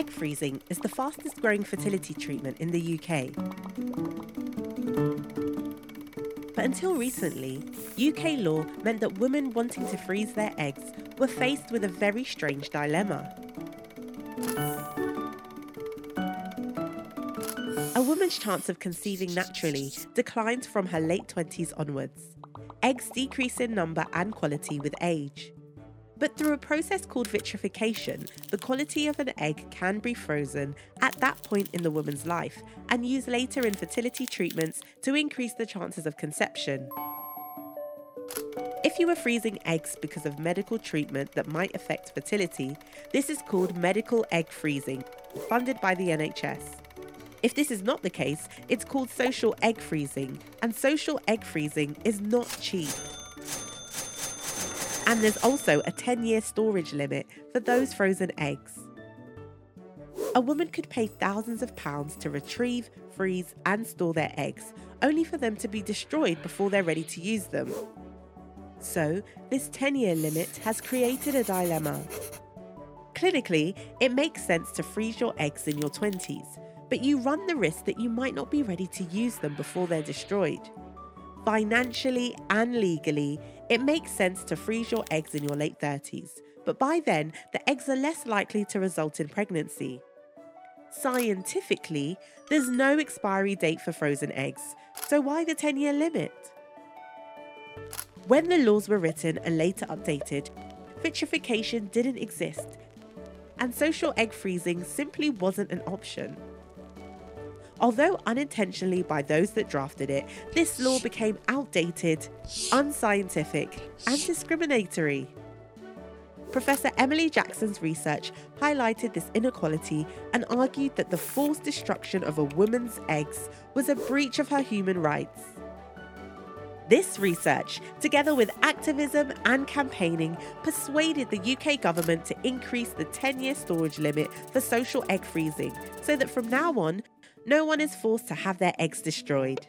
Egg freezing is the fastest growing fertility treatment in the UK. But until recently, UK law meant that women wanting to freeze their eggs were faced with a very strange dilemma. A woman's chance of conceiving naturally declines from her late 20s onwards. Eggs decrease in number and quality with age. But through a process called vitrification, the quality of an egg can be frozen at that point in the woman's life and used later in fertility treatments to increase the chances of conception. If you are freezing eggs because of medical treatment that might affect fertility, this is called medical egg freezing, funded by the NHS. If this is not the case, it's called social egg freezing, and social egg freezing is not cheap. And there's also a 10 year storage limit for those frozen eggs. A woman could pay thousands of pounds to retrieve, freeze, and store their eggs, only for them to be destroyed before they're ready to use them. So, this 10 year limit has created a dilemma. Clinically, it makes sense to freeze your eggs in your 20s but you run the risk that you might not be ready to use them before they're destroyed. Financially and legally, it makes sense to freeze your eggs in your late 30s, but by then, the eggs are less likely to result in pregnancy. Scientifically, there's no expiry date for frozen eggs, so why the 10 year limit? When the laws were written and later updated, vitrification didn't exist, and social egg freezing simply wasn't an option. Although unintentionally by those that drafted it, this law became outdated, unscientific, and discriminatory. Professor Emily Jackson's research highlighted this inequality and argued that the forced destruction of a woman's eggs was a breach of her human rights. This research, together with activism and campaigning, persuaded the UK government to increase the 10 year storage limit for social egg freezing so that from now on, no one is forced to have their eggs destroyed.